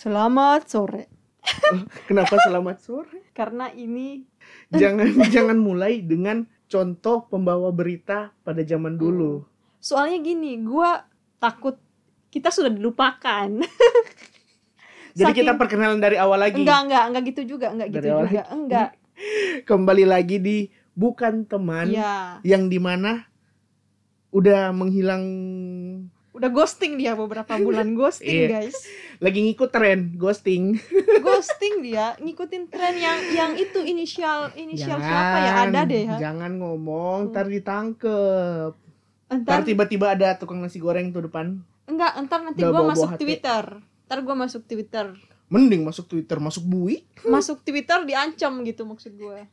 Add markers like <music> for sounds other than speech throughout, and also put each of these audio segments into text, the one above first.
Selamat sore. <laughs> Kenapa selamat sore? Karena ini Jangan <laughs> jangan mulai dengan contoh pembawa berita pada zaman dulu. soalnya gini, gua takut kita sudah dilupakan. <laughs> Jadi Saking- kita perkenalan dari awal lagi. Enggak, enggak, enggak gitu juga, enggak gitu Dari awal juga. Enggak. Kembali lagi di bukan teman Iya. yang di mana udah menghilang Udah ghosting dia beberapa bulan ghosting, Iya. guys. Lagi ngikut tren ghosting. <laughs> Ghosting dia ngikutin tren yang yang itu inisial inisial siapa ya ada deh ya. Jangan ngomong, Hmm. ntar ditangkep. Ntar tiba-tiba ada tukang nasi goreng tuh depan. enggak, entar nanti bawa-bawa masuk hati. Twitter. Ntar gua masuk Twitter. Mending masuk Twitter, masuk bui. Masuk Twitter diancam gitu maksud gua. <laughs>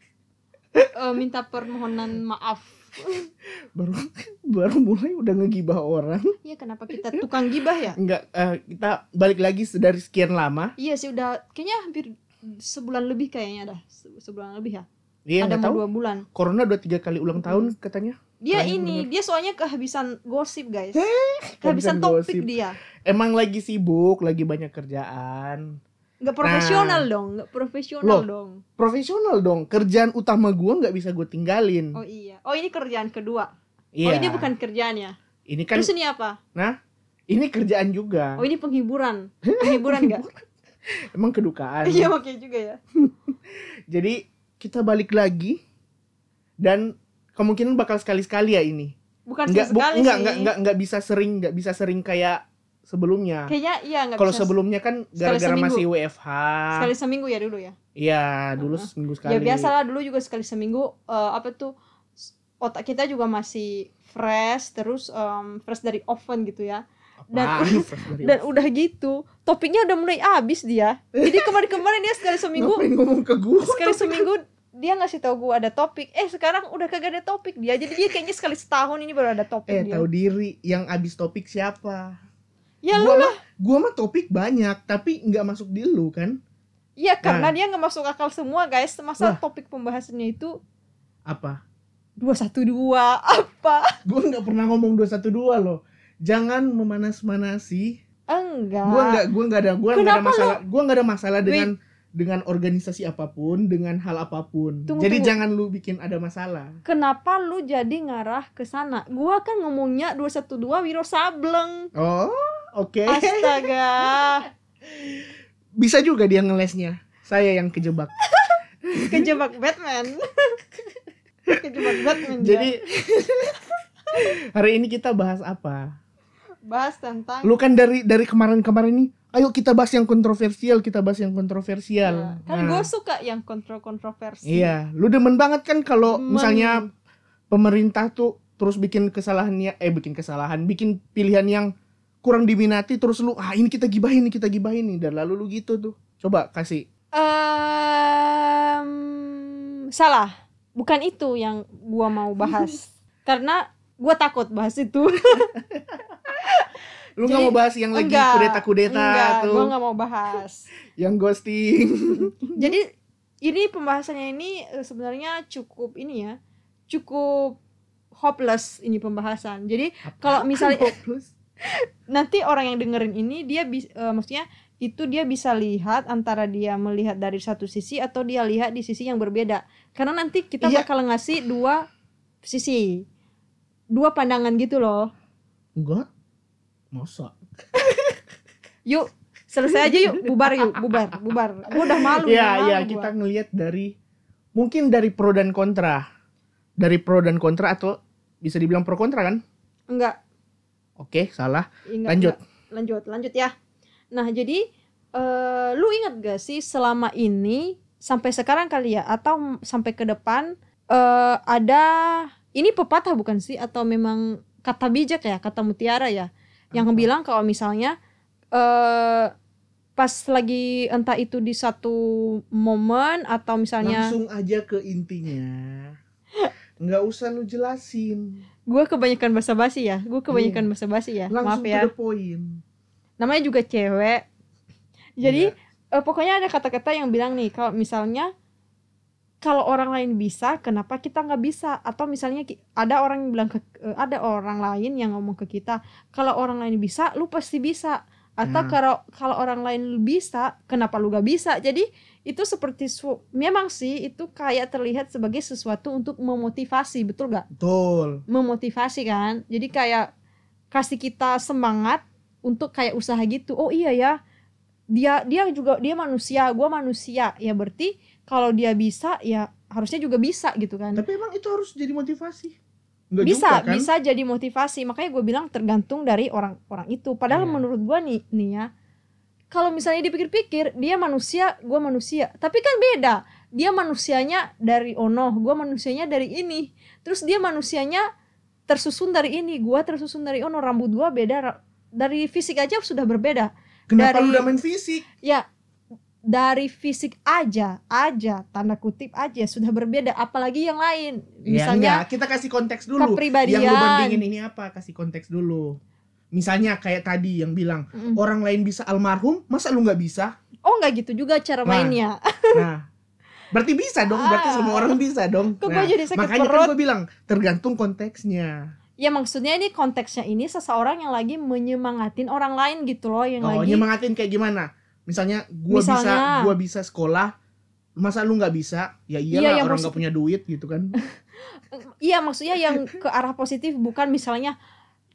Eh, minta permohonan maaf. <laughs> Baru baru mulai udah ngegibah orang. Iya kenapa kita tukang gibah ya? Enggak, eh, kita balik lagi dari sekian lama. Iya sih udah kayaknya hampir sebulan lebih kayaknya dah Se- sebulan lebih ya. Iya, Ada mau tahu. dua bulan. Corona udah tiga kali ulang tahun katanya. Dia ini dia soalnya kehabisan gosip guys. kehabisan Kehabisan topik gosip. dia. Emang lagi sibuk, lagi banyak kerjaan. Nggak profesional Nah. dong, nggak profesional Loh. dong. Profesional dong. Kerjaan utama gua nggak bisa gue tinggalin. Oh iya. Oh ini kerjaan kedua. Iya. Oh ini bukan kerjaan ya. Ini kan Terus ini apa? ini kerjaan juga. Oh ini <laughs> penghiburan. Penghiburan nggak? Emang kedukaan. Iya oke juga ya. <laughs> Jadi kita balik lagi dan kemungkinan bakal sekali-sekali ya ini. Bukan Enggak bu- sekali enggak, sih. enggak enggak enggak bisa sering, enggak bisa sering kayak sebelumnya. Kayaknya iya nggak Kalau sebelumnya kan gara-gara masih WFH. sekali seminggu ya dulu ya. Iya, dulu Heeh. seminggu sekali. Ya biasa lah dulu juga sekali seminggu eh, apa tuh otak kita juga masih fresh terus em, fresh dari oven gitu ya. dan- <laughs> Dan udah gitu topiknya udah mulai habis dia. Jadi kemarin-kemarin dia sekali seminggu ngomong ke gua? sekali seminggu dia ngasih tahu gua ada topik. Eh sekarang udah kagak ada topik dia. Jadi dia kayaknya sekali setahun ini baru ada topik Eh, dia. tahu diri yang abis topik siapa? Ya gua lu mah, gua mah topik banyak, tapi nggak masuk di lu kan? Iya karena Nah. dia nggak masuk akal semua guys. Masa Lah. topik pembahasannya itu Apa? 212 apa? Gua nggak pernah ngomong 212 loh. Jangan memanas-manasi. Enggak. Gua nggak gua nggak ada gua nggak ada masalah. Gua nggak ada masalah Wait. Dengan organisasi apa pun, dengan hal apa pun. Tunggu, Jadi tunggu. jangan lu bikin ada masalah. Kenapa lu jadi ngarah ke sana? Gua kan ngomongnya 212 Wiro Sableng. Oh, oke. Astaga. <laughs> Bisa juga dia ngelesnya. Saya yang kejebak. <laughs> Kejebak Batman. <laughs> Kejebak Batman. Jadi hari ini kita bahas apa? bahas tentang Lu kan dari dari kemarin-kemarin nih, ayo kita bahas yang kontroversial, kita bahas yang Ya, kontroversial. kan Nah, gue suka yang kontrol-kontroversi. Iya, lu demen banget kan kalau misalnya pemerintah tuh terus bikin kesalahannya eh bikin kesalahan, bikin pilihan yang kurang diminati terus lu ah ini kita gibahin nih, kita gibahin nih dan lalu lu gitu tuh. Coba kasih. Em, salah. Bukan itu yang gua mau bahas. <laughs> Karena gua takut bahas itu. <laughs> Lu nggak mau bahas yang lagi kudeta-kudeta Enggak, tuh, gua nggak mau bahas. <laughs> yang ghosting. <laughs> Jadi ini pembahasannya ini eh, sebenarnya cukup ini ya, cukup hopeless ini pembahasan. Jadi kalau misalnya <laughs> Hopeless. nanti orang yang dengerin ini dia bisa maksudnya itu dia bisa lihat antara dia melihat dari satu sisi atau dia lihat di sisi yang berbeda. Karena nanti kita Iya. bakal ngasih dua sisi. Dua pandangan gitu loh. Enggak. Masa? Yuk, selesai aja yuk, bubar yuk, bubar, bubar. Gua udah malu. Iya, iya, gua. kita ngelihat dari mungkin dari pro dan kontra. Dari pro dan kontra atau bisa dibilang pro kontra kan? enggak Oke, salah. Ingat, Lanjut. ingat. lanjut, lanjut ya. Nah, jadi eh lu ingat gak sih selama ini sampai sekarang kali ya atau sampai ke depan eh ada ini pepatah bukan sih atau memang kata bijak ya, kata mutiara ya yang bilang kalau misalnya eh pas lagi entah itu di satu momen atau misalnya Langsung aja ke intinya. Nggak usah lu jelasin. gue kebanyakan basa-basi ya, gue kebanyakan basa-basi ya, maaf Langsung ya. to the point. namanya juga cewek jadi Iya. eh, pokoknya ada kata-kata yang bilang nih kalau misalnya kalau orang lain bisa kenapa kita nggak bisa? Atau misalnya ada orang yang bilang ke eh, ada orang lain yang ngomong ke kita kalau orang lain bisa lu pasti bisa. Atau Nah. kalau kalau orang lain bisa kenapa lu gak bisa? Jadi itu seperti su- memang sih itu kayak terlihat sebagai sesuatu untuk memotivasi betul gak betul. Memotivasi kan? Jadi kayak kasih kita semangat untuk kayak usaha gitu. Oh iya ya dia dia juga dia manusia gua manusia. Ya berarti kalau dia bisa ya harusnya juga bisa gitu kan. Tapi emang itu harus jadi motivasi? Enggak bisa juga, kan? bisa jadi motivasi. Makanya gue bilang tergantung dari orang-orang itu. Padahal Iya. menurut gue nih nih ya kalau misalnya dipikir-pikir dia manusia gue manusia. Tapi kan beda. Dia manusianya dari ono gue manusianya dari ini. Terus dia manusianya tersusun dari ini gue tersusun dari ono. Rambut gue beda dari fisik aja sudah berbeda. Kenapa dari- lu udah main fisik? Ya dari fisik aja aja tanda kutip aja sudah berbeda apalagi yang lain Ya, misalnya enggak, kita kasih konteks dulu kepribadian yang lu bandingin ini apa kasih konteks dulu misalnya kayak tadi yang bilang Mm. orang lain bisa almarhum masa lu nggak bisa Oh nggak gitu juga cara Nah. mainnya. nah berarti bisa dong berarti Ah. semua orang bisa dong Kok Nah, jadi sakit makanya kan perut? gue bilang tergantung konteksnya Ya maksudnya ini konteksnya ini seseorang yang lagi menyemangatin orang lain gitu loh yang oh lagi. nyemangatin kayak gimana misalnya gua bisa gua bisa sekolah masa lu nggak bisa ya Iya, iyalah yang orang nggak punya duit gitu kan <laughs> Iya maksudnya yang ke arah positif bukan misalnya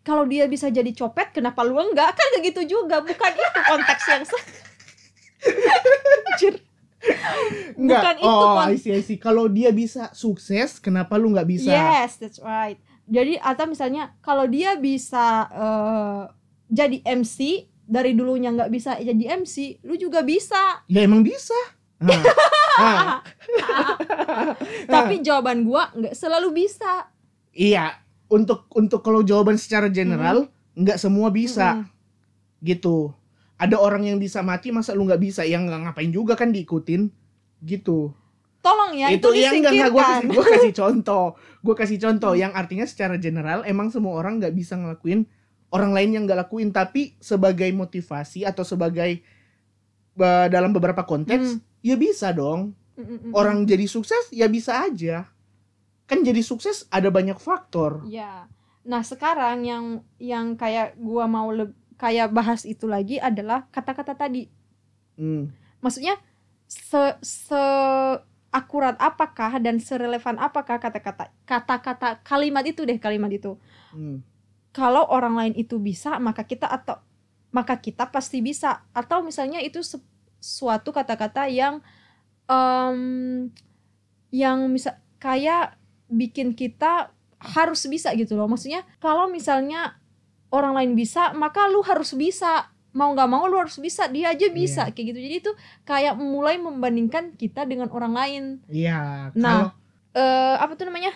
kalau dia bisa jadi copet kenapa lu enggak kan kayak gitu juga bukan itu konteks yang <laughs> Anjir. Enggak. Bukan itu oh, kon- I see, I see. Kalau dia bisa sukses, kenapa lu nggak bisa? Yes, that's right. Jadi atau misalnya kalau dia bisa eh, jadi MC dari dulunya nggak bisa jadi MC, lu juga bisa. Ya emang bisa. Nah, nah, <laughs> <laughs> Tapi jawaban gua nggak selalu bisa. iya, untuk untuk kalau jawaban secara general, nggak semua bisa Mm-mm. gitu. Ada orang yang bisa mati, masa lu nggak bisa? Yang nggak ngapain juga kan diikutin, gitu. Tolong ya itu, itu yang enggak gue disingkirkan. kasih gua kasih contoh gue kasih contoh yang artinya secara general emang semua orang nggak bisa ngelakuin orang lain yang nggak lakuin tapi sebagai motivasi atau sebagai eh, dalam beberapa konteks Hmm. ya bisa dong Mm, mm, mm, orang jadi sukses ya bisa aja kan jadi sukses ada banyak faktor Ya. Nah, sekarang yang yang kayak gua mau le- kayak bahas itu lagi adalah kata-kata tadi. Hmm. Maksudnya se se akurat apakah dan serelevan apakah kata-kata kata-kata kalimat itu deh kalimat itu. Hmm. Kalau orang lain itu bisa, maka kita atau maka kita pasti bisa. Atau misalnya itu se- suatu kata-kata yang em, yang misal kayak bikin kita harus bisa gitu loh. Maksudnya kalau misalnya orang lain bisa, maka lu harus bisa. Mau nggak mau lu harus bisa, dia aja bisa kayak gitu. Jadi itu kayak mulai membandingkan kita dengan orang lain. iya Nah, kalau eh apa tuh namanya?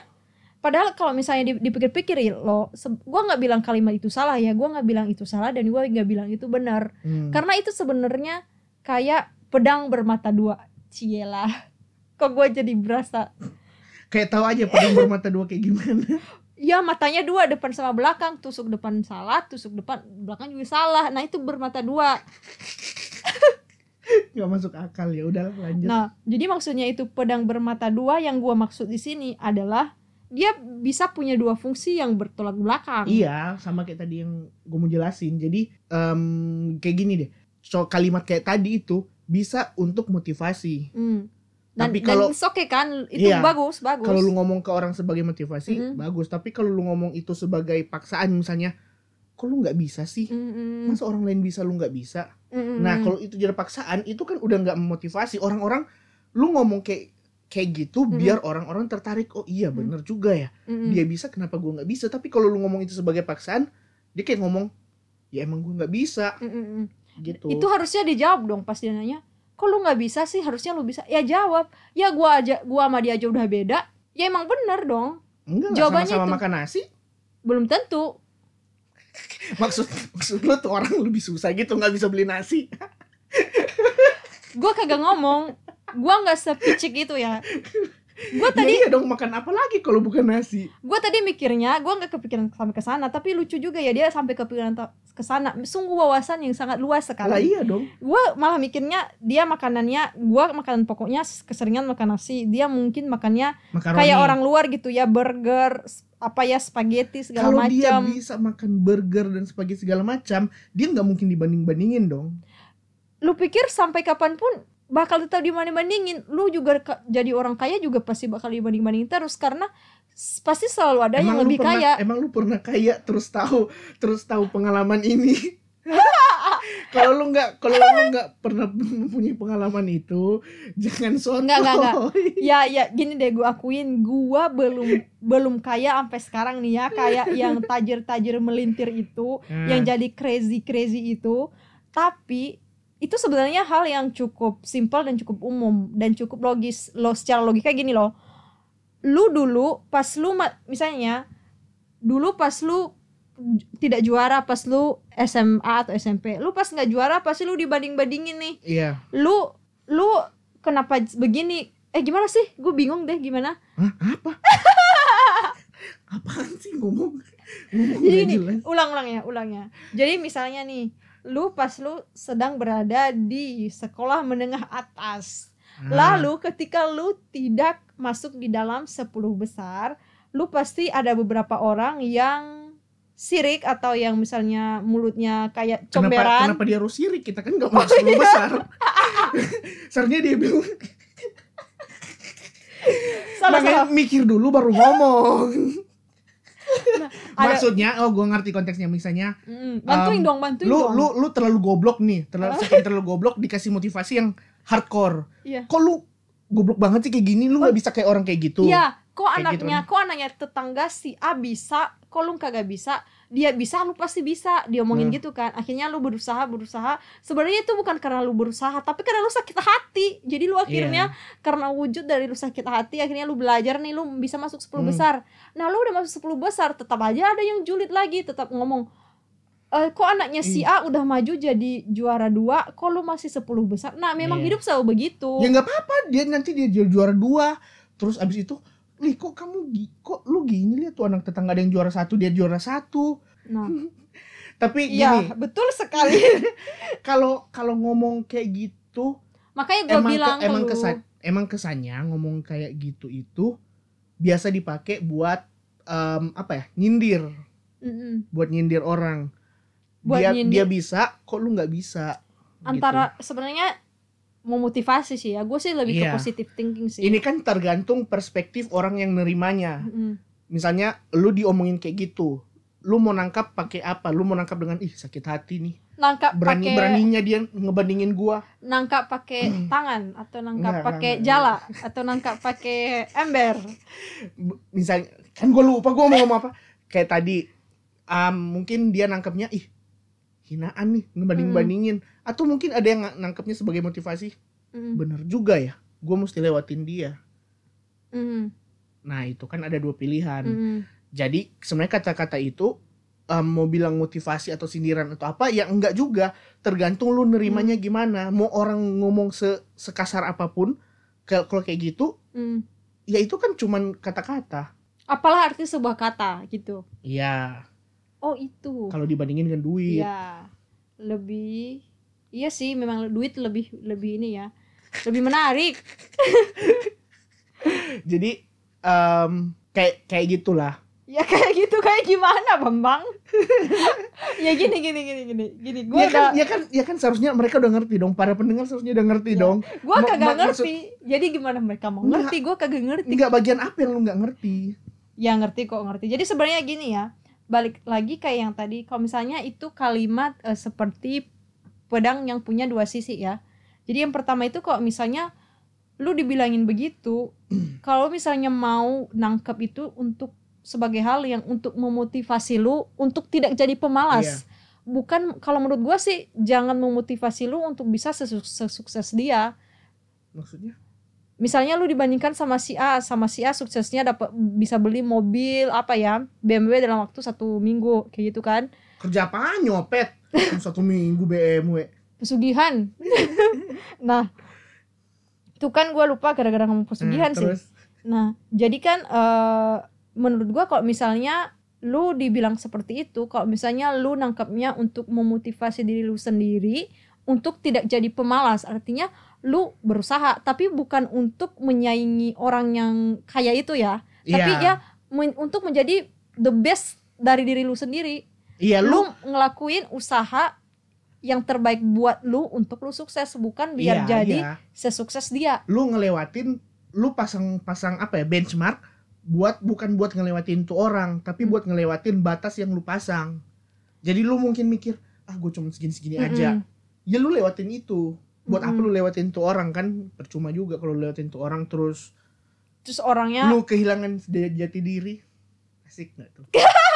Padahal kalau misalnya di- dipikir-pikir ya, lo, gua nggak bilang kalimat itu salah ya, gua nggak bilang itu salah dan gua nggak bilang itu benar. hmm. Karena itu sebenarnya kayak pedang bermata dua, cielah. <laughs> Kok gua jadi berasa? kayak tahu aja pedang bermata dua kayak gimana <laughs> Ya matanya dua depan sama belakang, tusuk depan salah, tusuk depan belakang juga salah. Nah itu bermata dua. <laughs> nggak masuk akal ya udah lanjut Nah jadi maksudnya itu pedang bermata dua yang gua maksud di sini adalah dia bisa punya dua fungsi yang bertolak belakang. Iya, sama kayak tadi yang gue mau jelasin. Jadi em, kayak gini deh. So kalimat kayak tadi itu bisa untuk motivasi. Hmm. Dan, Tapi kalau- it's okay kan itu Iya. bagus bagus. Kalau lu ngomong ke orang sebagai motivasi, Mm-mm. bagus. Tapi kalau lu ngomong itu sebagai paksaan misalnya, kok lu nggak bisa sih? Mm-mm. Masa orang lain bisa lu nggak bisa? Mm-mm. Nah kalau itu jadi paksaan, itu kan udah nggak memotivasi orang-orang. Lu ngomong kayak kayak gitu Mm-mm. biar orang-orang tertarik. Oh iya bener juga ya. Mm-mm. Dia bisa, kenapa gua nggak bisa? Tapi kalau lu ngomong itu sebagai paksaan, dia kayak ngomong, ya emang gua nggak bisa Mm-mm. gitu. itu harusnya dijawab dong pas dia nanya kok lu nggak bisa sih harusnya lu bisa ya jawab ya gua aja gua sama dia aja udah beda ya emang bener dong Enggak Jawabannya sama-sama itu. makan nasi. belum tentu <laughs> Maksud maksud lu tuh orang lebih susah gitu nggak bisa beli nasi. gua kagak ngomong gua nggak sepicik itu ya gua Tadi tadi iya dong makan apa lagi kalau bukan nasi? gua tadi mikirnya gua nggak kepikiran sampai ke sana tapi lucu juga ya dia sampai kepikiran ke sana sungguh wawasan yang sangat luas Lah sekali iya dong. gue malah mikirnya dia makanannya gue makanan pokoknya keseringan makan nasi dia mungkin makannya Makaroni. kayak orang luar gitu ya burger apa ya spaghetti segala Kalau dia macam bisa makan burger dan spaghetti segala macam, dia nggak mungkin dibanding-bandingin dong. lu pikir sampai kapan pun bakal tetap dibanding-bandingin lu juga jadi orang kaya juga pasti bakal dibanding-bandingin terus karena pasti selalu ada yang lu lebih pernah, kaya Emang lu pernah kaya terus tahu terus tahu pengalaman ini? <laughs> kalau lu nggak kalau lu nggak pernah mempunyai pengalaman itu, jangan sotoy. Nggak, nggak, nggak. <laughs> ya ya gini deh gue akuin gua belum belum kaya sampai sekarang nih ya kayak yang tajir-tajir melintir itu Nah, yang jadi crazy crazy itu tapi itu sebenarnya hal yang cukup simpel dan cukup umum dan cukup logis lo secara logika gini loh lu dulu pas lu misalnya dulu pas lu tidak juara pas lu SMA atau SMP lu pas nggak juara pasti lu dibanding bandingin nih Iya. lu lu kenapa begini eh gimana sih gue bingung deh gimana Hah, apa? <laughs> Apaan sih ngomong? Ngomong Jadi gini, jelas. ulang-ulang ya, ulangnya. Jadi misalnya nih, lu pas lu sedang berada di sekolah menengah atas. Ah, Lalu ketika lu tidak masuk di dalam 10 besar, lu pasti ada beberapa orang yang sirik atau yang misalnya mulutnya kayak kenapa, comberan. kenapa dia harus sirik? Kita kan nggak <laughs> masuk sepuluh besar. <laughs> Seharusnya dia bilang Salah, Makanya salah. mikir dulu baru ngomong. <laughs> Ada- Maksudnya, oh gue ngerti konteksnya misalnya, Mm, bantuin um, dong, bantuin lu dong. lu lu terlalu goblok nih, terlalu terlalu goblok dikasih motivasi yang hardcore. Iya. Kok lu goblok banget sih kayak gini? Lu nggak bisa kayak orang kayak gitu. Iya, kok Kayak gitu anaknya, kok anaknya tetangga si A bisa, kok lu kagak bisa? Dia bisa, lu pasti bisa. Diomongin Hmm. gitu kan. Akhirnya lu berusaha, berusaha. Sebenarnya itu bukan karena lu berusaha, tapi karena lu sakit hati. Jadi lu akhirnya karena wujud dari lu sakit hati, akhirnya lu belajar nih lu bisa masuk 10 Hmm. besar. Nah, lu udah masuk 10 besar, tetap aja ada yang julid lagi, tetap ngomong "Eh, kok anaknya si A udah maju jadi juara dua, kok lu masih 10 besar? Nah, memang Iya. hidup selalu begitu. Ya nggak apa-apa, dia nanti dia ju- juara dua. Terus abis itu, Lih kok kamu kok lu gini lihat tuh anak tetangga ada yang juara satu dia juara satu. Nah, <laughs> Tapi iya, gini, betul sekali. <laughs> kalau kalau ngomong kayak gitu Makanya gue bilang ke- emang lu, kesan emang kesannya ngomong kayak gitu itu biasa dipakai buat em, apa ya nyindir Mm-mm. buat nyindir orang Buat dia nyindir. dia bisa kok lu nggak bisa gitu. antara sebenarnya mau motivasi sih ya. Gue sih lebih Iya. ke positive thinking sih. Ini kan tergantung perspektif orang yang nerimanya. Mm-mm. misalnya lu diomongin kayak gitu lu mau nangkap pakai apa? Lu mau nangkap dengan ih sakit hati nih. Nangkap berani pakai beraninya dia ngebandingin gua. Nangkap pakai tangan atau nangkap pakai jala <laughs> atau nangkap pakai ember? Misalnya kan gua lupa gua mau ngomong apa. Kayak tadi um, mungkin dia nangkapnya ih hinaan nih ngebanding bandingin atau mungkin ada yang nangkapnya sebagai motivasi? Mm. bener juga ya gua mesti lewatin dia. Mm. nah itu kan ada dua pilihan. Mm. Jadi sebenarnya kata-kata itu um, mau bilang motivasi atau sindiran atau apa ya enggak juga. Tergantung lu nerimanya Hmm. gimana. Mau orang ngomong se sekasar apa pun kalau kayak gitu Mm. ya itu kan cuman kata-kata. Apalah arti sebuah kata gitu. Iya. Oh itu. Kalau dibandingin dengan duit. Ya lebih iya sih memang duit lebih lebih ini ya. Lebih menarik. <laughs> Jadi um, kayak kayak gitulah. Ya kayak gitu. Kayak gimana bambang? <laughs> Ya gini gini gini gini. Gini gue ya kan udah ya kan ya kan seharusnya mereka udah ngerti dong. Para pendengar seharusnya udah ngerti Ya. dong. gue kagak ma- maksud- ngerti. Jadi gimana mereka mau ngerti? Gue kagak ngerti. Nggak bagian apa yang lu nggak ngerti? Ya ngerti kok ngerti. Jadi sebenarnya gini ya. Balik lagi kayak yang tadi. Kalau misalnya itu kalimat eh, seperti pedang yang punya dua sisi ya. Jadi yang pertama itu kok misalnya lu dibilangin begitu <clears throat> kalau misalnya mau nangkep itu untuk sebagai hal yang untuk memotivasi lu untuk tidak jadi pemalas. Bukan kalau menurut gua sih jangan memotivasi lu untuk bisa sesu- sesukses dia. Maksudnya? Misalnya lu dibandingkan sama si A sama si A suksesnya dapat bisa beli mobil apa ya BMW dalam waktu satu minggu kayak gitu kan. Kerja apa? Nyopet satu minggu BMW pesugihan. <laughs> Nah itu kan gue lupa gara-gara ngomong pesugihan Nah, sih. terus? Nah jadi kan eh, menurut gua kalau misalnya lu dibilang seperti itu kalau misalnya lu nangkapnya untuk memotivasi diri lu sendiri untuk tidak jadi pemalas artinya lu berusaha tapi bukan untuk menyaingi orang yang kaya itu ya. Tapi Iya. ya men- untuk menjadi the best dari diri lu sendiri iya lu, lu ngelakuin usaha yang terbaik buat lu untuk lu sukses bukan biar iya, jadi iya. sesukses dia. Lu ngelewatin lu pasang pasang apa ya benchmark buat bukan buat ngelewatin tuh orang tapi Hmm. buat ngelewatin batas yang lu pasang. Jadi lu mungkin mikir ah gue cuma segini segini aja. Ya lu lewatin itu. Buat apa Mm-mm. lu lewatin tuh orang kan? Percuma juga kalau lu lewatin tuh orang terus terus orangnya lu kehilangan jati diri. Asik nggak tuh <laughs>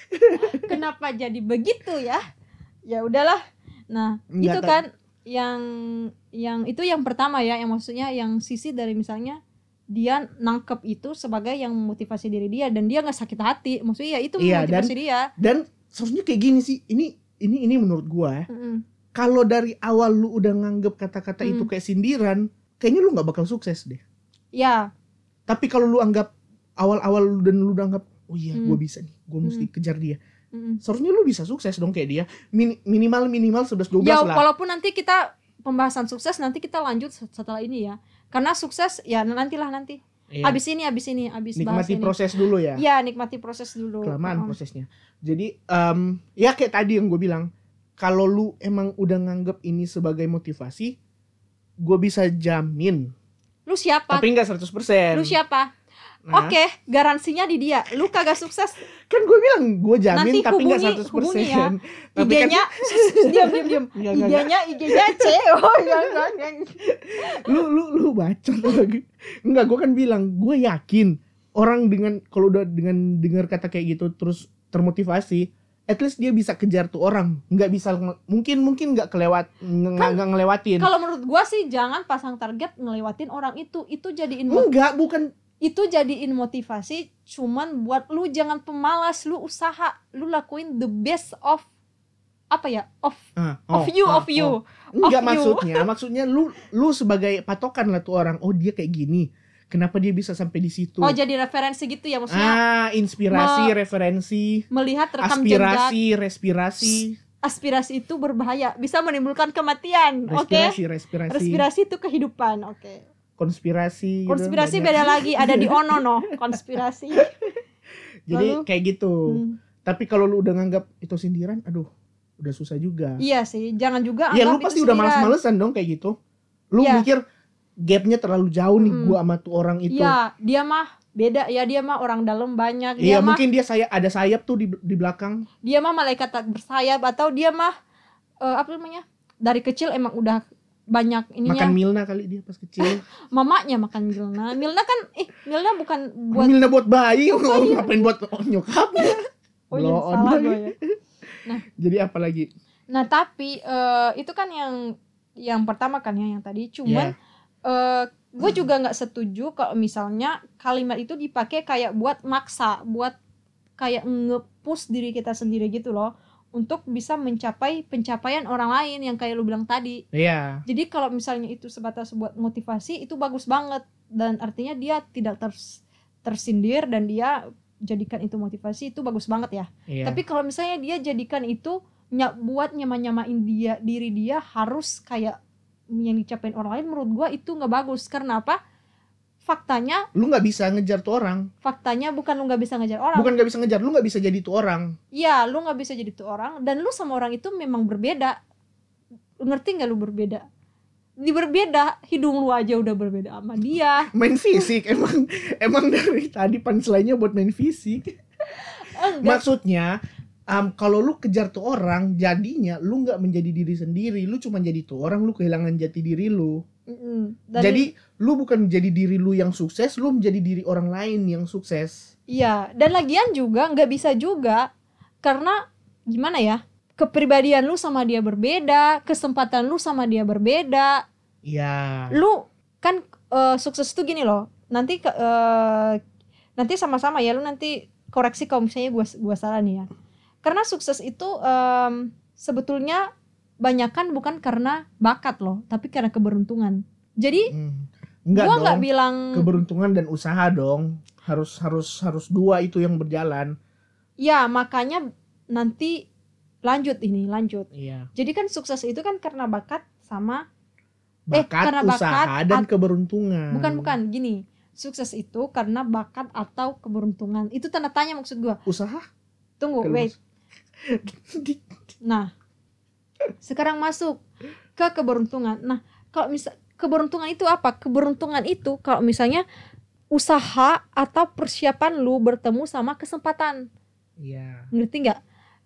<laughs> kenapa jadi begitu ya? Ya udahlah. Nah Nggak itu kan yang yang itu yang pertama ya yang maksudnya yang sisi dari misalnya dia nangkep itu sebagai yang memotivasi diri dia dan dia nggak sakit hati. Maksudnya ya itu Iya, memotivasi dia. dan seharusnya kayak gini sih. Ini ini ini menurut gua ya. Mm-mm. kalau dari awal lu udah nganggep kata-kata itu Hmm. kayak sindiran kayaknya lu nggak bakal sukses deh. Ya. Tapi kalau lu anggap awal-awal lu dan lu udah anggap oh iya Hmm. gue bisa nih gue mesti kejar dia. Mm-mm. seharusnya lu bisa sukses dong kayak dia. Mini- minimal minimal 11 12 ya lah. walaupun nanti kita pembahasan sukses nanti kita lanjut setelah ini ya. Karena sukses ya nantilah nanti. Iya. abis ini abis ini abis bahas nikmati ini. proses dulu ya. Ya nikmati proses dulu. Kelamaan Mm-mm. prosesnya. Jadi em, ya kayak tadi yang gue bilang kalau lu emang udah nganggep ini sebagai motivasi gue bisa jamin. Lu siapa? Tapi nggak 100% lu siapa Nah, Oke, garansinya di dia. Lu kagak sukses, kan gue bilang gue jamin Nanti tapi hubungi- 100% hubungi ya. <laughs> tapi kan IG-nya <laughs> diam diam diam. Enggak, IG-nya IG-nya C. <laughs> Oh, enggak. enggak. lu lu lu baca lagi enggak gue kan bilang gue yakin orang dengan kalau udah dengan dengar kata kayak gitu terus termotivasi at least dia bisa kejar tuh orang nggak bisa mungkin mungkin nggak kelewat Kan nggak ngelewatin Kalau menurut gua sih jangan pasang target ngelewatin orang itu. Itu jadiin enggak bukan itu jadiin motivasi cuman buat lu jangan pemalas, lu usaha, lu lakuin the best of apa ya? Of of oh, you ah, of you. oh. enggak Of you. maksudnya <laughs> maksudnya lu lu sebagai patokan lah tuh orang oh dia kayak gini kenapa dia bisa sampai di situ Oh, jadi referensi gitu ya maksudnya ah inspirasi Me- referensi melihat rekam jejak aspirasi respirasi aspirasi itu berbahaya, bisa menimbulkan kematian. Oke. respirasi respirasi Respirasi itu kehidupan, oke. Konspirasi gitu, Konspirasi banyak. beda lagi, ada di <laughs> ono no, konspirasi. jadi Lalu? kayak gitu Hmm, tapi kalau lu udah nganggap itu sindiran aduh udah susah juga Iya sih, jangan juga ya lu pasti udah males-malesan dong kayak gitu lu Iya. mikir gapnya terlalu jauh nih Mm-mm. gua sama tuh orang itu Iya, dia mah beda ya, dia mah orang dalam banyak, dia Iya mah mungkin dia saya ada sayap tuh di di belakang dia mah malaikat tak bersayap atau dia mah eh, apa namanya? Dari kecil emang udah banyak ininya. makan Milna kali dia pas kecil <laughs> Mamanya makan Milna. Milna kan eh Milna bukan buat Milna buat bayi Oh, iya. ngapain buat <laughs> nyokapnya Oh iya, blow on salah gue ya. jadi apa lagi Nah, tapi eh, itu kan yang yang pertama kan ya yang tadi cuman Ya. eh gue juga nggak setuju kalau misalnya kalimat itu dipakai kayak buat maksa, buat kayak nge-push diri kita sendiri gitu loh untuk bisa mencapai pencapaian orang lain yang kayak lu bilang tadi. Iya Jadi kalau misalnya itu sebatas buat motivasi itu bagus banget dan artinya dia tidak ters- tersindir dan dia jadikan itu motivasi itu bagus banget ya. iya Tapi kalau misalnya dia jadikan itu ny- buat nyama-nyamain dia diri dia harus kayak yang dicapain orang lain menurut gua itu nggak bagus karena apa? Faktanya, lu nggak bisa ngejar tuh orang faktanya bukan lu nggak bisa ngejar orang. bukan nggak bisa ngejar lu nggak bisa jadi tuh orang Iya, lu nggak bisa jadi tuh orang dan lu sama orang itu memang berbeda. Ngerti nggak lu berbeda? Di berbeda, hidung lu aja udah berbeda sama dia. <laughs> main fisik emang emang dari tadi punchline-nya buat main fisik maksudnya um, kalau lu kejar tuh orang jadinya lu nggak menjadi diri sendiri lu cuma jadi tuh orang lu kehilangan jati diri lu Dan- jadi lu bukan menjadi diri lu yang sukses lu menjadi diri orang lain yang sukses Iya, dan lagian juga nggak bisa juga karena gimana ya? Kepribadian lu sama dia berbeda, kesempatan lu sama dia berbeda. ya Lu kan eh, sukses tuh gini loh. Nanti eh, nanti sama-sama ya lu nanti koreksi kalau misalnya gua gua salah nih ya. Karena sukses itu em, sebetulnya banyakan bukan karena bakat loh, tapi karena keberuntungan. Jadi hmm. enggak gua nggak bilang keberuntungan dan usaha dong harus harus harus dua itu yang berjalan ya makanya nanti lanjut ini lanjut. iya Jadi kan sukses itu kan karena bakat sama Eh, bakat karena usaha bakat dan at- keberuntungan bukan bukan gini. sukses itu karena bakat atau keberuntungan itu tanda tanya maksud gua Usaha? tunggu Kalau wait <laughs> nah sekarang masuk ke keberuntungan. Nah kalau misal keberuntungan itu apa? Keberuntungan itu kalau misalnya usaha atau persiapan lu bertemu sama kesempatan. Iya. ngerti nggak?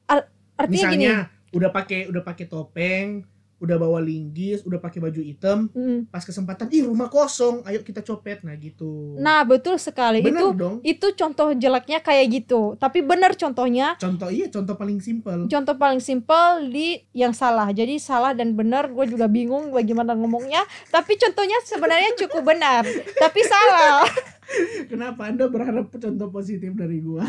Ar- artinya gini. Misalnya udah pakai udah pakai topeng, udah bawa linggis, udah pakai baju hitam, Mm. pas kesempatan ih rumah kosong, ayo kita copet. Nah gitu. nah betul sekali Bener itu dong. itu contoh jeleknya kayak gitu tapi benar contohnya Contoh iya contoh paling simpel. contoh paling simpel di yang salah jadi salah dan benar gue juga bingung bagaimana ngomongnya tapi contohnya sebenarnya cukup benar tapi salah <laughs> Kenapa Anda berharap contoh positif dari gua?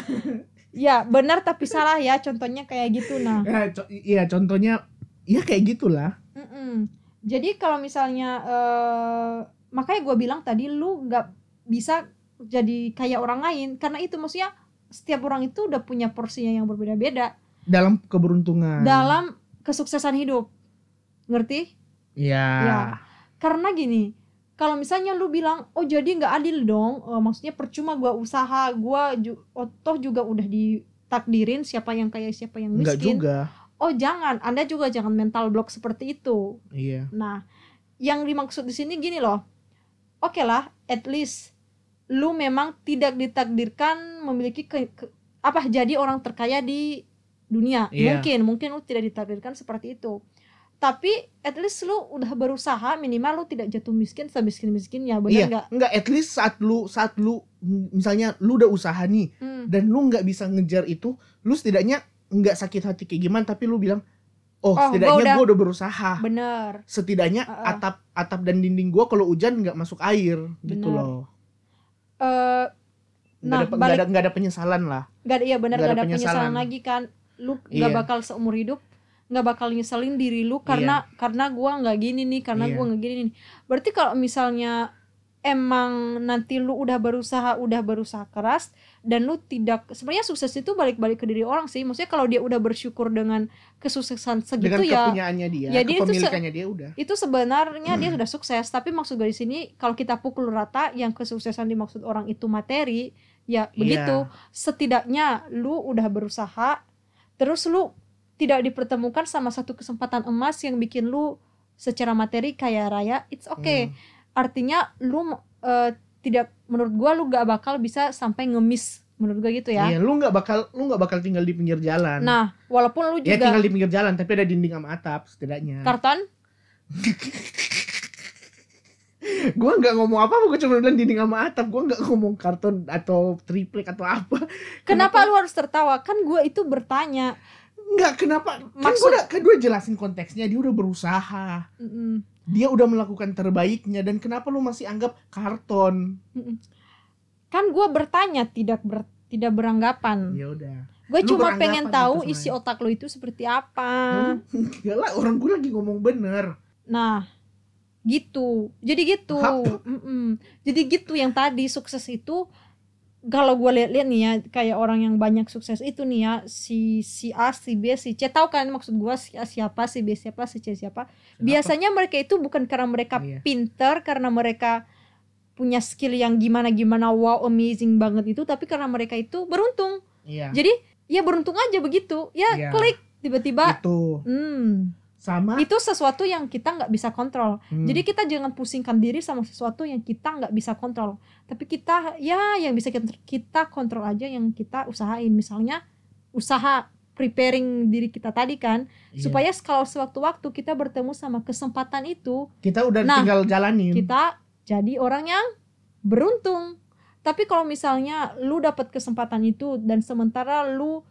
ya benar tapi salah ya contohnya kayak gitu nah Ya, co- iya contohnya ya kayak gitulah. Mm-mm. jadi kalau misalnya eh, makanya gue bilang tadi lu nggak bisa jadi kayak orang lain karena itu maksudnya setiap orang itu udah punya porsinya yang berbeda-beda Dalam keberuntungan. dalam kesuksesan hidup ngerti Iya. Ya. karena gini kalau misalnya lu bilang oh jadi nggak adil dong eh, maksudnya percuma gua usaha gua ju- oh, toh juga udah ditakdirin siapa yang kaya siapa yang Enggak miskin juga. Oh jangan. Anda juga jangan mental block seperti itu. Iya. nah yang dimaksud di sini gini loh. Oke lah at least lu memang tidak ditakdirkan memiliki ke, ke- apa jadi orang terkaya di dunia. Iya. mungkin mungkin lu tidak ditakdirkan seperti itu. Tapi at least lu udah berusaha minimal lu tidak jatuh miskin semiskin miskinnya benar Iya, nggak? Enggak at least saat lu saat lu misalnya lu udah usaha nih Hmm, dan lu nggak bisa ngejar itu, lu setidaknya nggak sakit hati kayak gimana tapi lu bilang oh, Oh, setidaknya udah- gua udah berusaha. bener Setidaknya Uh-uh. atap atap dan dinding gua kalau hujan nggak masuk air gitu Bener. loh. Eh, Nggak nah ada nggak balik ada nggak ada penyesalan lah. Gak ada, iya benar Nggak gak ada ada penyesalan. penyesalan. lagi kan lu gak Iya. bakal seumur hidup nggak bakal nyeselin diri lu karena karena gua nggak gini nih karena Iya. gua nggak gini nih berarti kalau misalnya emang nanti lu udah berusaha udah berusaha keras dan lu tidak sebenarnya sukses itu balik-balik ke diri orang sih maksudnya kalau dia udah bersyukur dengan kesuksesan segitu Dengan ya kepunyaannya dia, ya dia itu se- dia udah. itu sebenarnya dia Hmm. sudah sukses tapi maksud gue di sini kalau kita pukul rata yang kesuksesan dimaksud orang itu materi ya begitu Iya. setidaknya lu udah berusaha terus lu tidak dipertemukan sama satu kesempatan emas yang bikin lu secara materi kaya raya it's okay Hmm. artinya lu eh, tidak menurut gua lu gak bakal bisa sampai ngemis menurut gua gitu ya. Iya, lu nggak bakal lu nggak bakal tinggal di pinggir jalan. nah walaupun lu ya juga tinggal di pinggir jalan tapi ada dinding sama atap setidaknya. karton? <laughs> Gua nggak ngomong apa gua cuma bilang dinding sama atap. Gua nggak ngomong karton atau triplek atau apa. <laughs> Kenapa lu harus tertawa? Kan gua itu bertanya. Nggak kenapa? Kan Maksud- gua udah kan jelasin konteksnya dia udah berusaha. Mm-mm. Dia udah melakukan terbaiknya dan kenapa lu masih anggap karton? Kan gua bertanya tidak ber, tidak beranggapan. Ya udah. Gue cuma pengen tahu isi otak lu itu seperti apa. Enggak lah orang gua lagi ngomong bener. Nah, gitu. Jadi gitu. Jadi gitu yang tadi sukses itu kalau gue lihat-lihat nih ya kayak orang yang banyak sukses itu nih ya si si A, si B, si C tahu kan maksud gue si A siapa, si B siapa, si C siapa. Biasanya mereka itu bukan karena mereka Iya. pinter, karena mereka punya skill yang gimana-gimana wow amazing banget itu, tapi karena mereka itu beruntung. iya Jadi ya beruntung aja begitu. Ya Iya. klik tiba-tiba. itu Hmm, sama itu sesuatu yang kita nggak bisa kontrol. Hmm. Jadi kita jangan pusingkan diri sama sesuatu yang kita nggak bisa kontrol. Tapi kita ya yang bisa kita, kita kontrol aja yang kita usahain. Misalnya usaha preparing diri kita tadi kan Iya. supaya kalau sewaktu-waktu kita bertemu sama kesempatan itu kita udah Nah, tinggal jalanin kita jadi orang yang beruntung. Tapi kalau misalnya lu dapat kesempatan itu dan sementara lu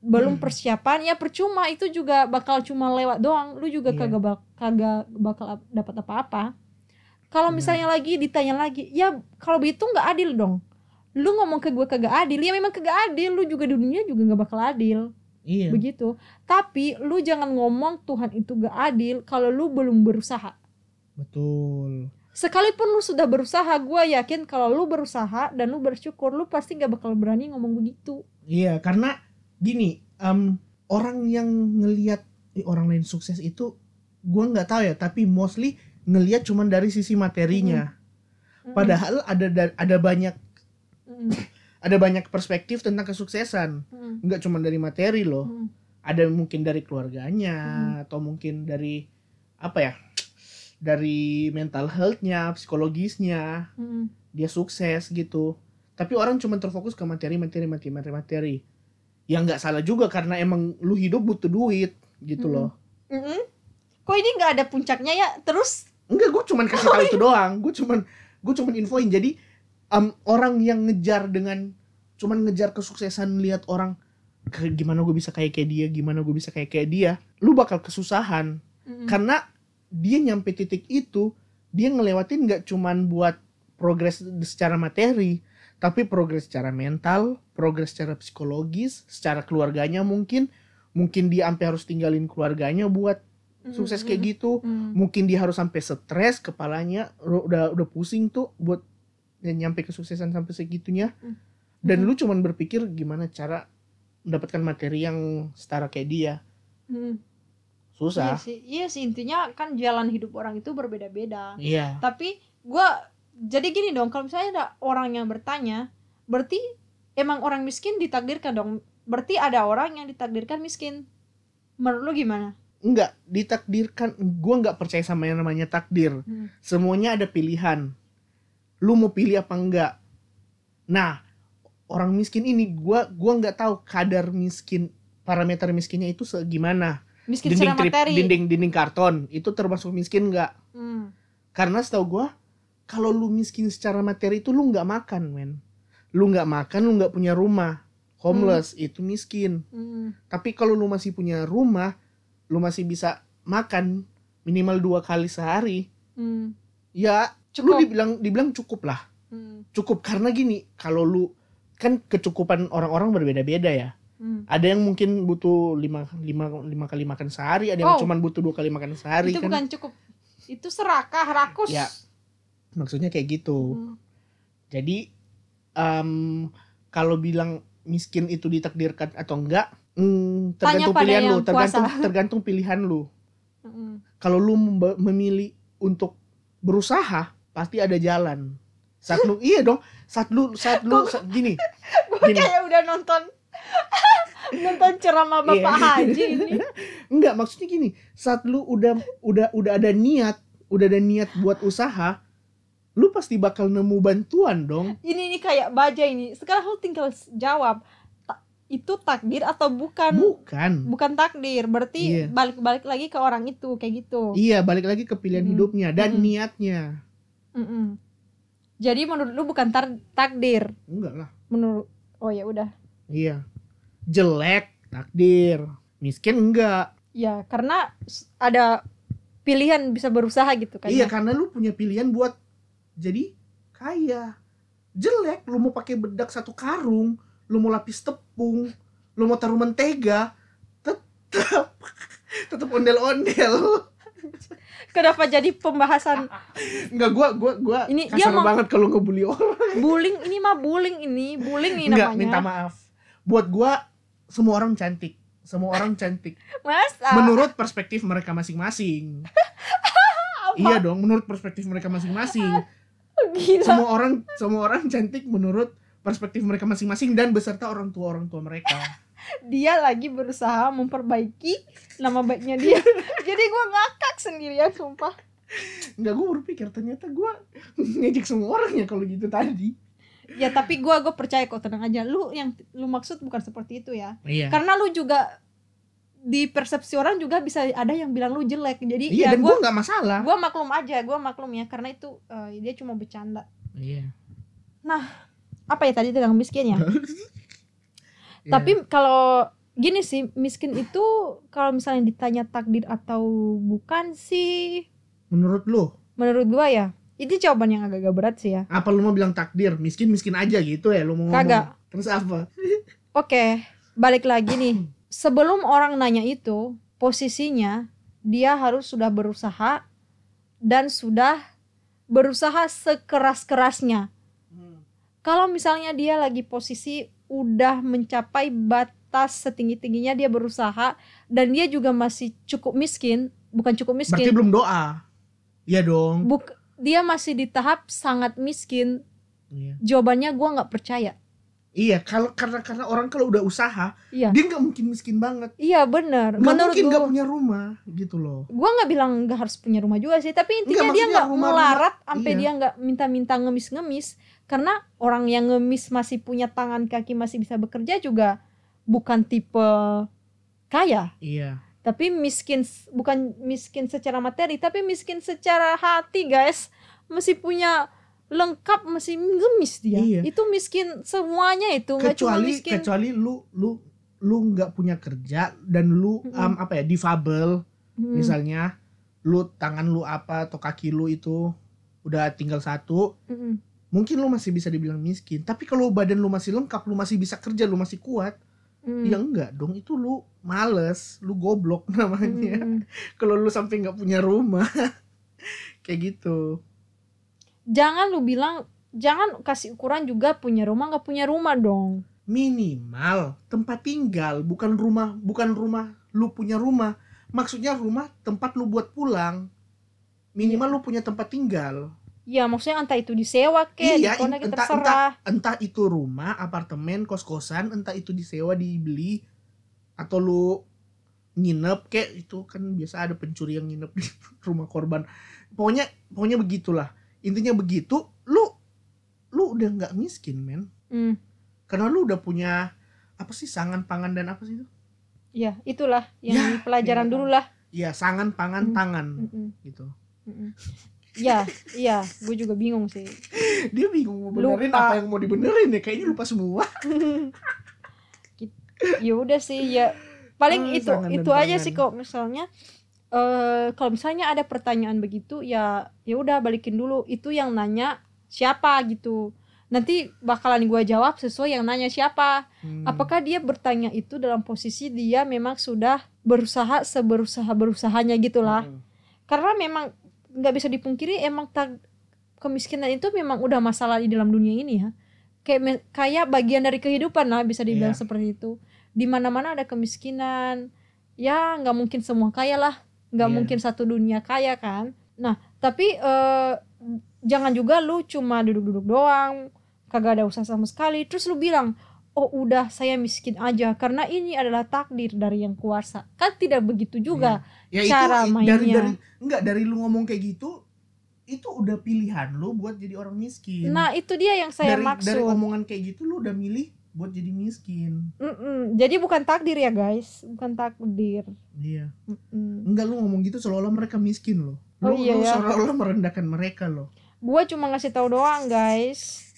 belum Hmm. persiapan ya percuma. Itu juga bakal cuma lewat doang. Lu juga Iya. kagak bak- kagak bakal ap- dapat apa-apa. Kalau Benar. misalnya lagi ditanya lagi ya kalau begitu nggak adil dong. Lu ngomong ke gue kagak adil ya memang kagak adil. Lu juga di dunia juga nggak bakal adil. Iya. Begitu. Tapi lu jangan ngomong Tuhan itu gak adil kalau lu belum berusaha. Betul. Sekalipun lu sudah berusaha gue yakin kalau lu berusaha dan lu bersyukur lu pasti nggak bakal berani ngomong begitu. Iya, karena gini, em, orang yang ngelihat "Ih, orang lain sukses itu, gua nggak tahu ya, tapi mostly ngelihat cuman dari sisi materinya. Mm-mm. Padahal ada da- ada banyak Mm-mm. <laughs> ada banyak perspektif tentang kesuksesan. Mm-mm. Nggak cuma dari materi loh. Mm-mm. Ada mungkin dari keluarganya atau mungkin dari apa ya? Dari mental health-nya, psikologisnya, Mm-mm. dia sukses gitu. Tapi orang cuma terfokus ke materi, materi, materi, materi, materi. Yang nggak salah juga karena emang lu hidup butuh duit gitu Mm-mm. loh. Mm-mm. Kok ini nggak ada puncaknya ya? Terus Enggak, gue cuman kasih <laughs> tahu itu doang. Gue cuman gue cuman infoin. Jadi em, orang yang ngejar dengan cuman ngejar kesuksesan lihat orang "Ke- gimana gue bisa kayak kayak dia, gimana gue bisa kayak kayak dia, lu bakal kesusahan Mm-mm. karena dia nyampe titik itu dia ngelewatin nggak cuman buat progres secara materi, tapi progres secara mental, progres secara psikologis, secara keluarganya mungkin, mungkin dia sampai harus tinggalin keluarganya buat Mm-mm. sukses kayak gitu Mm-mm. mungkin dia harus sampai stres kepalanya udah udah pusing tuh buat ya nyampe kesuksesan sampai segitunya Hmm. dan lu cuman berpikir gimana cara mendapatkan materi yang setara kayak dia Mm. Iya susah sih, iya sih intinya kan jalan hidup orang itu berbeda-beda. iya Tapi gua jadi gini dong, kalau misalnya ada orang yang bertanya, berarti emang orang miskin ditakdirkan dong. Berarti ada orang yang ditakdirkan miskin. Menurut lu gimana? enggak ditakdirkan gua nggak percaya sama yang namanya takdir Hmm. semuanya ada pilihan lu mau pilih apa enggak nah orang miskin ini gua gua nggak tahu kadar miskin parameter miskinnya itu segimana Miskin dinding trip, materi. dinding dinding karton itu termasuk miskin nggak Hmm. karena setahu gua kalau lu miskin secara materi itu lu nggak makan men lu nggak makan lu nggak punya rumah homeless itu miskin Hmm. tapi kalau lu masih punya rumah lu masih bisa makan minimal dua kali sehari Hmm. ya Cukup. lu dibilang dibilang cukup lah Hmm. cukup karena gini kalau lu kan kecukupan orang-orang berbeda-beda ya Hmm. ada yang mungkin butuh lima, lima, lima kali makan sehari ada yang cuma butuh dua kali makan sehari Itu kan bukan cukup. Itu serakah, rakus. Ya. Maksudnya kayak gitu Hmm. Jadi em, kalau bilang miskin itu ditakdirkan atau enggak, mm, tergantung pilihan lu, tergantung puasa. tergantung pilihan lu. Hmm. Kalau lu memilih untuk berusaha, pasti ada jalan. Saat lu <laughs> iya dong, saat lu saat lu saat, gini, <laughs> Gue kayak udah nonton <laughs> nonton ceramah Bapak Iya. Haji ini. enggak maksudnya gini, saat lu udah udah udah ada niat, udah ada niat buat usaha, lu pasti bakal nemu bantuan dong. Ini ini kayak baja ini. Sekarang lu tinggal jawab. Ta- itu takdir atau bukan? Bukan. Bukan takdir. Berarti Iya. balik-balik lagi ke orang itu kayak gitu. Iya, balik lagi ke pilihan Mm-mm. hidupnya dan Mm-mm. niatnya. Mm-mm. Jadi menurut lu bukan tar- takdir. Enggak lah. Menurut Oh ya udah. Iya. Jelek, takdir. Miskin enggak. Ya, karena ada pilihan bisa berusaha gitu kan. Iya, karena lu punya pilihan buat jadi kaya. Jelek, lu mau pakai bedak satu karung, lu mau lapis tepung, lu mau taruh mentega, tetap <laughs> tetap ondel-ondel. <laughs> Kenapa jadi pembahasan Enggak, gua gua gua Ini dia kasar mau- banget kalau ngebully orang. bullying ini mah bullying ini, bullying ini Enggak, namanya. minta maaf. Buat gua semua orang cantik. Semua orang cantik. <laughs> Masa? Menurut perspektif mereka masing-masing. Iya dong, menurut perspektif mereka masing-masing. Gila. semua orang semua orang cantik menurut perspektif mereka masing-masing dan beserta orang tua orang tua mereka. <laughs> Dia lagi berusaha memperbaiki nama baiknya dia. <laughs> Jadi gua ngakak sendirian sumpah. Enggak gue berpikir ternyata gue ngejek semua orang ya kalau gitu tadi. Ya tapi gua gua percaya kok tenang aja. Lu yang lu maksud bukan seperti itu ya. Iya. Karena lu juga di persepsi orang juga bisa ada yang bilang lu jelek. Jadi Iya ya dan gua gue nggak masalah. gua maklum aja, gua maklum ya karena itu eh, dia cuma bercanda. Iya. Apa ya tadi tentang miskin ya? <laughs> Iya. Tapi kalau gini sih, miskin itu kalau misalnya ditanya takdir atau bukan sih, menurut lu menurut gua ya, itu jawaban yang agak-agak berat sih ya. apa lu mau bilang takdir miskin miskin aja gitu ya lu mau ngomong. Kagak. Terus apa? <laughs> Oke, balik lagi nih. <clears throat> Sebelum orang nanya itu, posisinya dia harus sudah berusaha dan sudah berusaha sekeras-kerasnya. Kalau misalnya dia lagi posisi udah mencapai batas setinggi-tingginya dia berusaha dan dia juga masih cukup miskin, bukan cukup miskin. Berarti belum doa. Iya dong. Buk- dia masih di tahap sangat miskin Iya. jawabannya gua nggak percaya Iya, kalau karena karena orang kalau udah usaha, iya dia nggak mungkin miskin banget. iya benar menurut mungkin nggak punya rumah gitu loh. gua nggak bilang nggak harus punya rumah juga sih tapi intinya Nggak, dia nggak melarat sampai iya. dia nggak minta-minta ngemis-ngemis karena orang yang ngemis masih punya tangan kaki masih bisa bekerja juga bukan tipe kaya Iya. tapi miskin bukan miskin secara materi tapi miskin secara hati guys masih punya lengkap masih ngemis dia Iya. itu miskin semuanya itu nggak cuma Kecuali miskin kecuali lu lu lu nggak punya kerja dan lu Mm-mm. um, apa ya difabel Hmm. misalnya lu tangan lu apa atau kaki lu itu udah tinggal satu Mm-mm. mungkin lu masih bisa dibilang miskin tapi kalau badan lu masih lengkap lu masih bisa kerja lu masih kuat Mm. ya enggak dong itu lu males lu goblok <laughs> namanya Mm-mm. kalau lu sampai nggak punya rumah <laughs> kayak gitu jangan lu bilang jangan kasih ukuran juga punya rumah nggak punya rumah dong. Minimal tempat tinggal bukan rumah bukan rumah lu punya rumah. Maksudnya rumah tempat lu buat pulang. Minimal lu punya tempat tinggal. Ya maksudnya entah itu disewa ke Iya, dikonek entah- terserah. entah itu rumah apartemen kos kosan entah itu disewa dibeli atau lu nginep kayak itu kan biasa ada pencuri yang nginep di <laughs> rumah korban. Pokoknya pokoknya begitulah intinya begitu lu lu udah nggak miskin men Hmm, karena lu udah punya apa sih sangan pangan dan apa sih itu ya itulah yang Ya, pelajaran iya. dulu lah Iya, sangan, pangan, Hmm. tangan Mm-mm. gitu. Mm-mm. ya iya gue juga bingung sih <laughs> Dia bingung mau benerin Lupa. apa yang mau dibenerin ya, kayaknya lupa semua. <laughs> ya udah sih ya paling Ah, itu itu aja sih kok misalnya eh kalau misalnya ada pertanyaan begitu ya ya udah balikin dulu. Itu yang nanya siapa gitu. Nanti bakalan gua jawab sesuai yang nanya siapa. Hmm. apakah dia bertanya itu dalam posisi dia memang sudah berusaha seberusaha berusahanya gitulah. Hmm. karena memang nggak bisa dipungkiri emang tag- kemiskinan itu memang udah masalah di dalam dunia ini ya. Kayak kayak bagian dari kehidupan lah bisa dibilang Iya. seperti itu. Di mana mana ada kemiskinan. Ya nggak mungkin semua kaya lah nggak Iya. mungkin satu dunia kaya kan nah tapi eh, jangan juga lu cuma duduk-duduk doang kagak ada usaha sama sekali terus lu bilang oh udah saya miskin aja karena ini adalah takdir dari yang kuasa kan tidak begitu juga ya cara itu mainnya. dari dari enggak dari lu ngomong kayak gitu itu udah pilihan lu buat jadi orang miskin. Nah itu dia yang saya dari maksud. dari omongan kayak gitu lu udah milih buat jadi miskin. Mm-mm. Jadi bukan takdir ya guys, bukan takdir. Iya. Mm-mm. Enggak lu ngomong gitu seolah-olah mereka miskin loh. Lu, Oh iya lu ya. seolah-olah merendahkan mereka loh. Gua cuma ngasih tahu doang guys.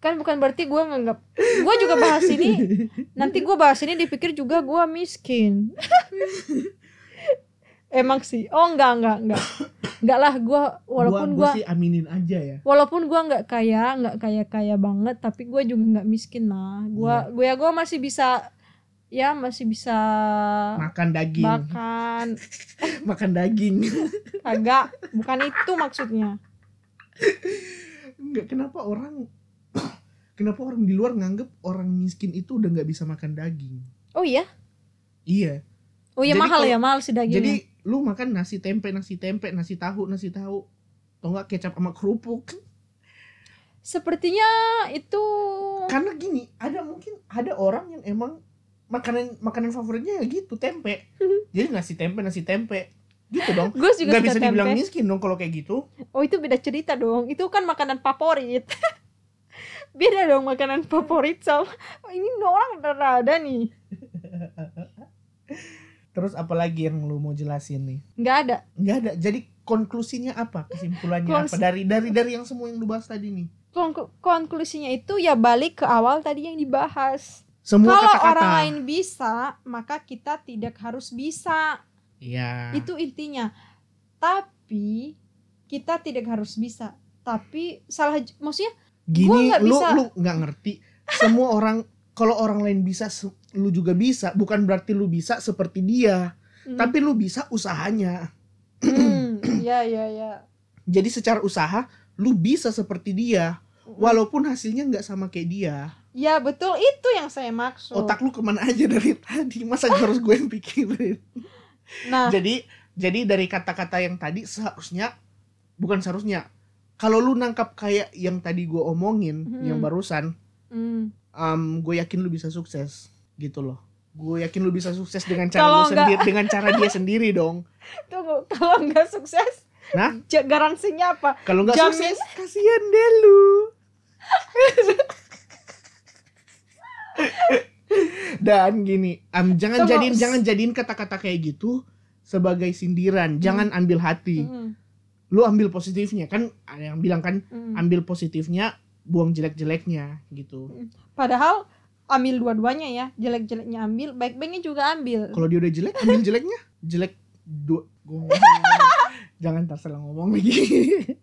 Kan bukan berarti gua nganggap. Gua juga bahas ini. <laughs> Nanti gua bahas ini dipikir juga gua miskin. <laughs> Emang sih. Oh enggak enggak enggak. <coughs> Enggak lah gua walaupun gua, gua, gua sih aminin aja ya. walaupun gua nggak kaya nggak kaya kaya banget tapi gua juga nggak miskin lah. Gua gue ya gua masih bisa ya masih bisa Makan daging. makan <laughs> Makan daging. <laughs> kagak bukan itu maksudnya Enggak kenapa orang <coughs> kenapa orang di luar nganggep orang miskin itu udah nggak bisa makan daging. oh iya Iya. oh iya Jadi mahal kalau- ya mahal sih dagingnya Jadi lu makan nasi tempe, nasi tempe, nasi tahu, nasi tahu. Atau enggak kecap sama kerupuk. sepertinya itu Karena gini, ada mungkin ada orang yang emang makanan makanan favoritnya ya gitu, tempe. <laughs> Jadi nasi tempe, nasi tempe. Gitu dong. gue juga Nggak bisa dibilang tempe miskin dong kalau kayak gitu. oh itu beda cerita dong itu kan makanan favorit <laughs> beda dong makanan favorit sama oh, ini orang udah ada nih <laughs> Terus apalagi yang lu mau jelasin nih? nggak ada Nggak ada. Jadi konklusinya apa? Kesimpulannya Kons- apa dari dari dari yang semua yang lu bahas tadi nih? Konklu- konklusinya itu ya balik ke awal tadi yang dibahas Semua kalau kata-kata. orang lain bisa maka kita tidak harus bisa Iya. itu intinya tapi kita tidak harus bisa tapi salah maksudnya Gini Gua lu bisa. lu nggak ngerti. Semua orang kalau orang lain bisa lu juga bisa, bukan berarti lu bisa seperti dia, hmm, tapi lu bisa usahanya. hmm, ya ya ya Jadi secara usaha lu bisa seperti dia, walaupun hasilnya nggak sama kayak dia. ya betul itu yang saya maksud Otak lu ke mana aja dari <laughs> tadi? Masa harus gue yang pikirin? nah Jadi jadi dari kata-kata yang tadi seharusnya bukan seharusnya kalau lu nangkap kayak yang tadi gue omongin Hmm. yang barusan Hmm. um, gue yakin lu bisa sukses gitu loh. Gue yakin lu bisa sukses dengan cara lu sendiri dengan cara dia sendiri dong. <laughs> Tunggu, kalau nggak sukses, nah? Garansinya apa? kalau nggak sukses kasihan deh lu. <laughs> Dan gini um, jangan Tunggu. jadiin jangan jadiin kata-kata kayak gitu sebagai sindiran. Jangan ambil hati. Hmm. lu ambil positifnya. Kan ada yang bilang kan Hmm. ambil positifnya buang jelek-jeleknya gitu. Padahal ambil dua-duanya ya, jelek-jeleknya ambil, baik-baiknya juga ambil. kalau dia udah jelek <laughs> ambil jeleknya jelek dua gua <laughs> jangan tersalah ngomong lagi <laughs>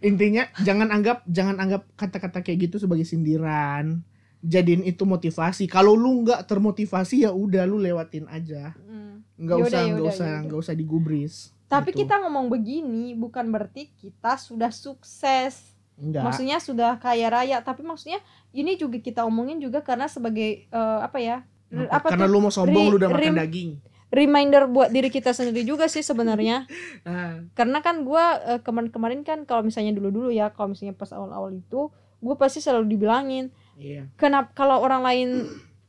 intinya jangan anggap jangan anggap kata-kata kayak gitu sebagai sindiran jadiin itu motivasi kalau lu nggak termotivasi ya udah lu lewatin aja Hmm. nggak Yaudah, usah nggak yaudah, usah yaudah. nggak usah digubris Tapi Gitu. kita ngomong begini bukan berarti kita sudah sukses. enggak Maksudnya sudah kaya raya, tapi maksudnya ini juga kita omongin juga karena sebagai eh, apa ya? Apa karena tuh? lu mau sombong Ri- lu udah makan daging reminder buat diri kita sendiri juga sih sebenarnya. <laughs> ah, karena kan gua eh, kemarin-kemarin kan kalau misalnya dulu-dulu ya, kalau misalnya pas awal-awal itu, gue pasti selalu dibilangin, iya kenapa kalau orang lain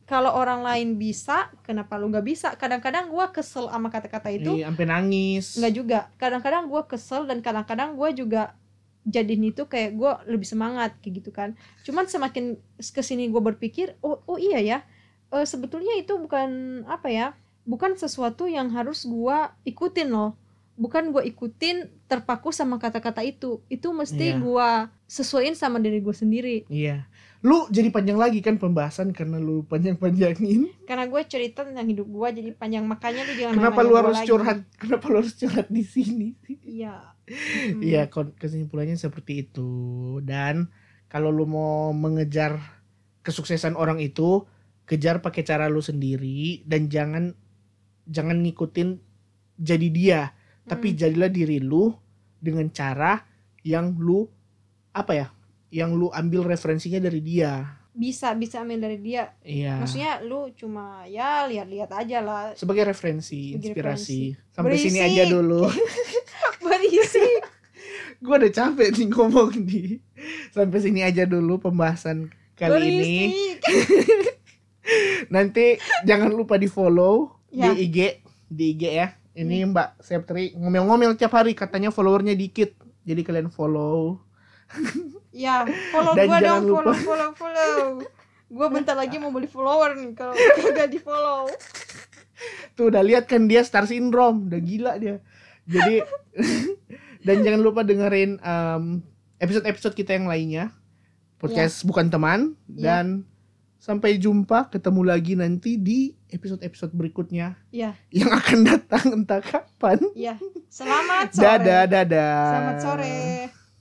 kalau orang lain bisa, kenapa lu nggak bisa? Kadang-kadang gua kesel sama kata-kata itu. Iya, sampai nangis Enggak juga. Kadang-kadang gue kesel dan kadang-kadang gue juga jadiin itu kayak gue lebih semangat kayak gitu kan. Cuman semakin ke sini gue berpikir, oh oh iya ya, eh, sebetulnya itu bukan apa ya, bukan sesuatu yang harus gue ikutin loh. Bukan gue ikutin terpaku sama kata-kata itu. Itu mesti Iya. gue sesuaiin sama diri gue sendiri. Iya. Lu jadi panjang lagi kan pembahasan karena lu panjang-panjangin. Karena gue cerita tentang hidup gue jadi panjang makanya lu jangan Kenapa lu harus lagi. curhat? Kenapa lu harus curhat di sini? Iya. <laughs> Iya, kon- kesimpulannya seperti itu. Dan kalau lu mau mengejar kesuksesan orang itu, kejar pakai cara lu sendiri dan jangan jangan ngikutin jadi dia, tapi Hmm. jadilah diri lu dengan cara yang lu apa ya? Yang lu ambil referensinya dari dia. bisa bisa ambil dari dia Iya. maksudnya lu cuma ya lihat-lihat aja lah sebagai referensi, Sebagai inspirasi. Sampai Berisik. sini aja dulu. <laughs> berisi <laughs> gue udah capek nih ngomong nih. Sampai sini aja dulu pembahasan kali ini. berisik <laughs> Nanti jangan lupa di follow Ya. di IG, di IG ya. Ini Mbak Septri ngomel-ngomel tiap hari katanya followernya dikit. Jadi kalian follow. ya follow Dan gua dong lupa- follow follow follow gua bentar lagi mau beli follower nih kalau kagak di follow Tuh udah lihat kan dia star syndrome, udah gila dia. Jadi <laughs> dan jangan lupa dengerin em, episode-episode kita yang lainnya. Podcast bukan teman Ya. dan sampai jumpa ketemu lagi nanti di episode-episode berikutnya. Ya yang akan datang entah kapan. ya selamat sore. Dadah dadah. selamat sore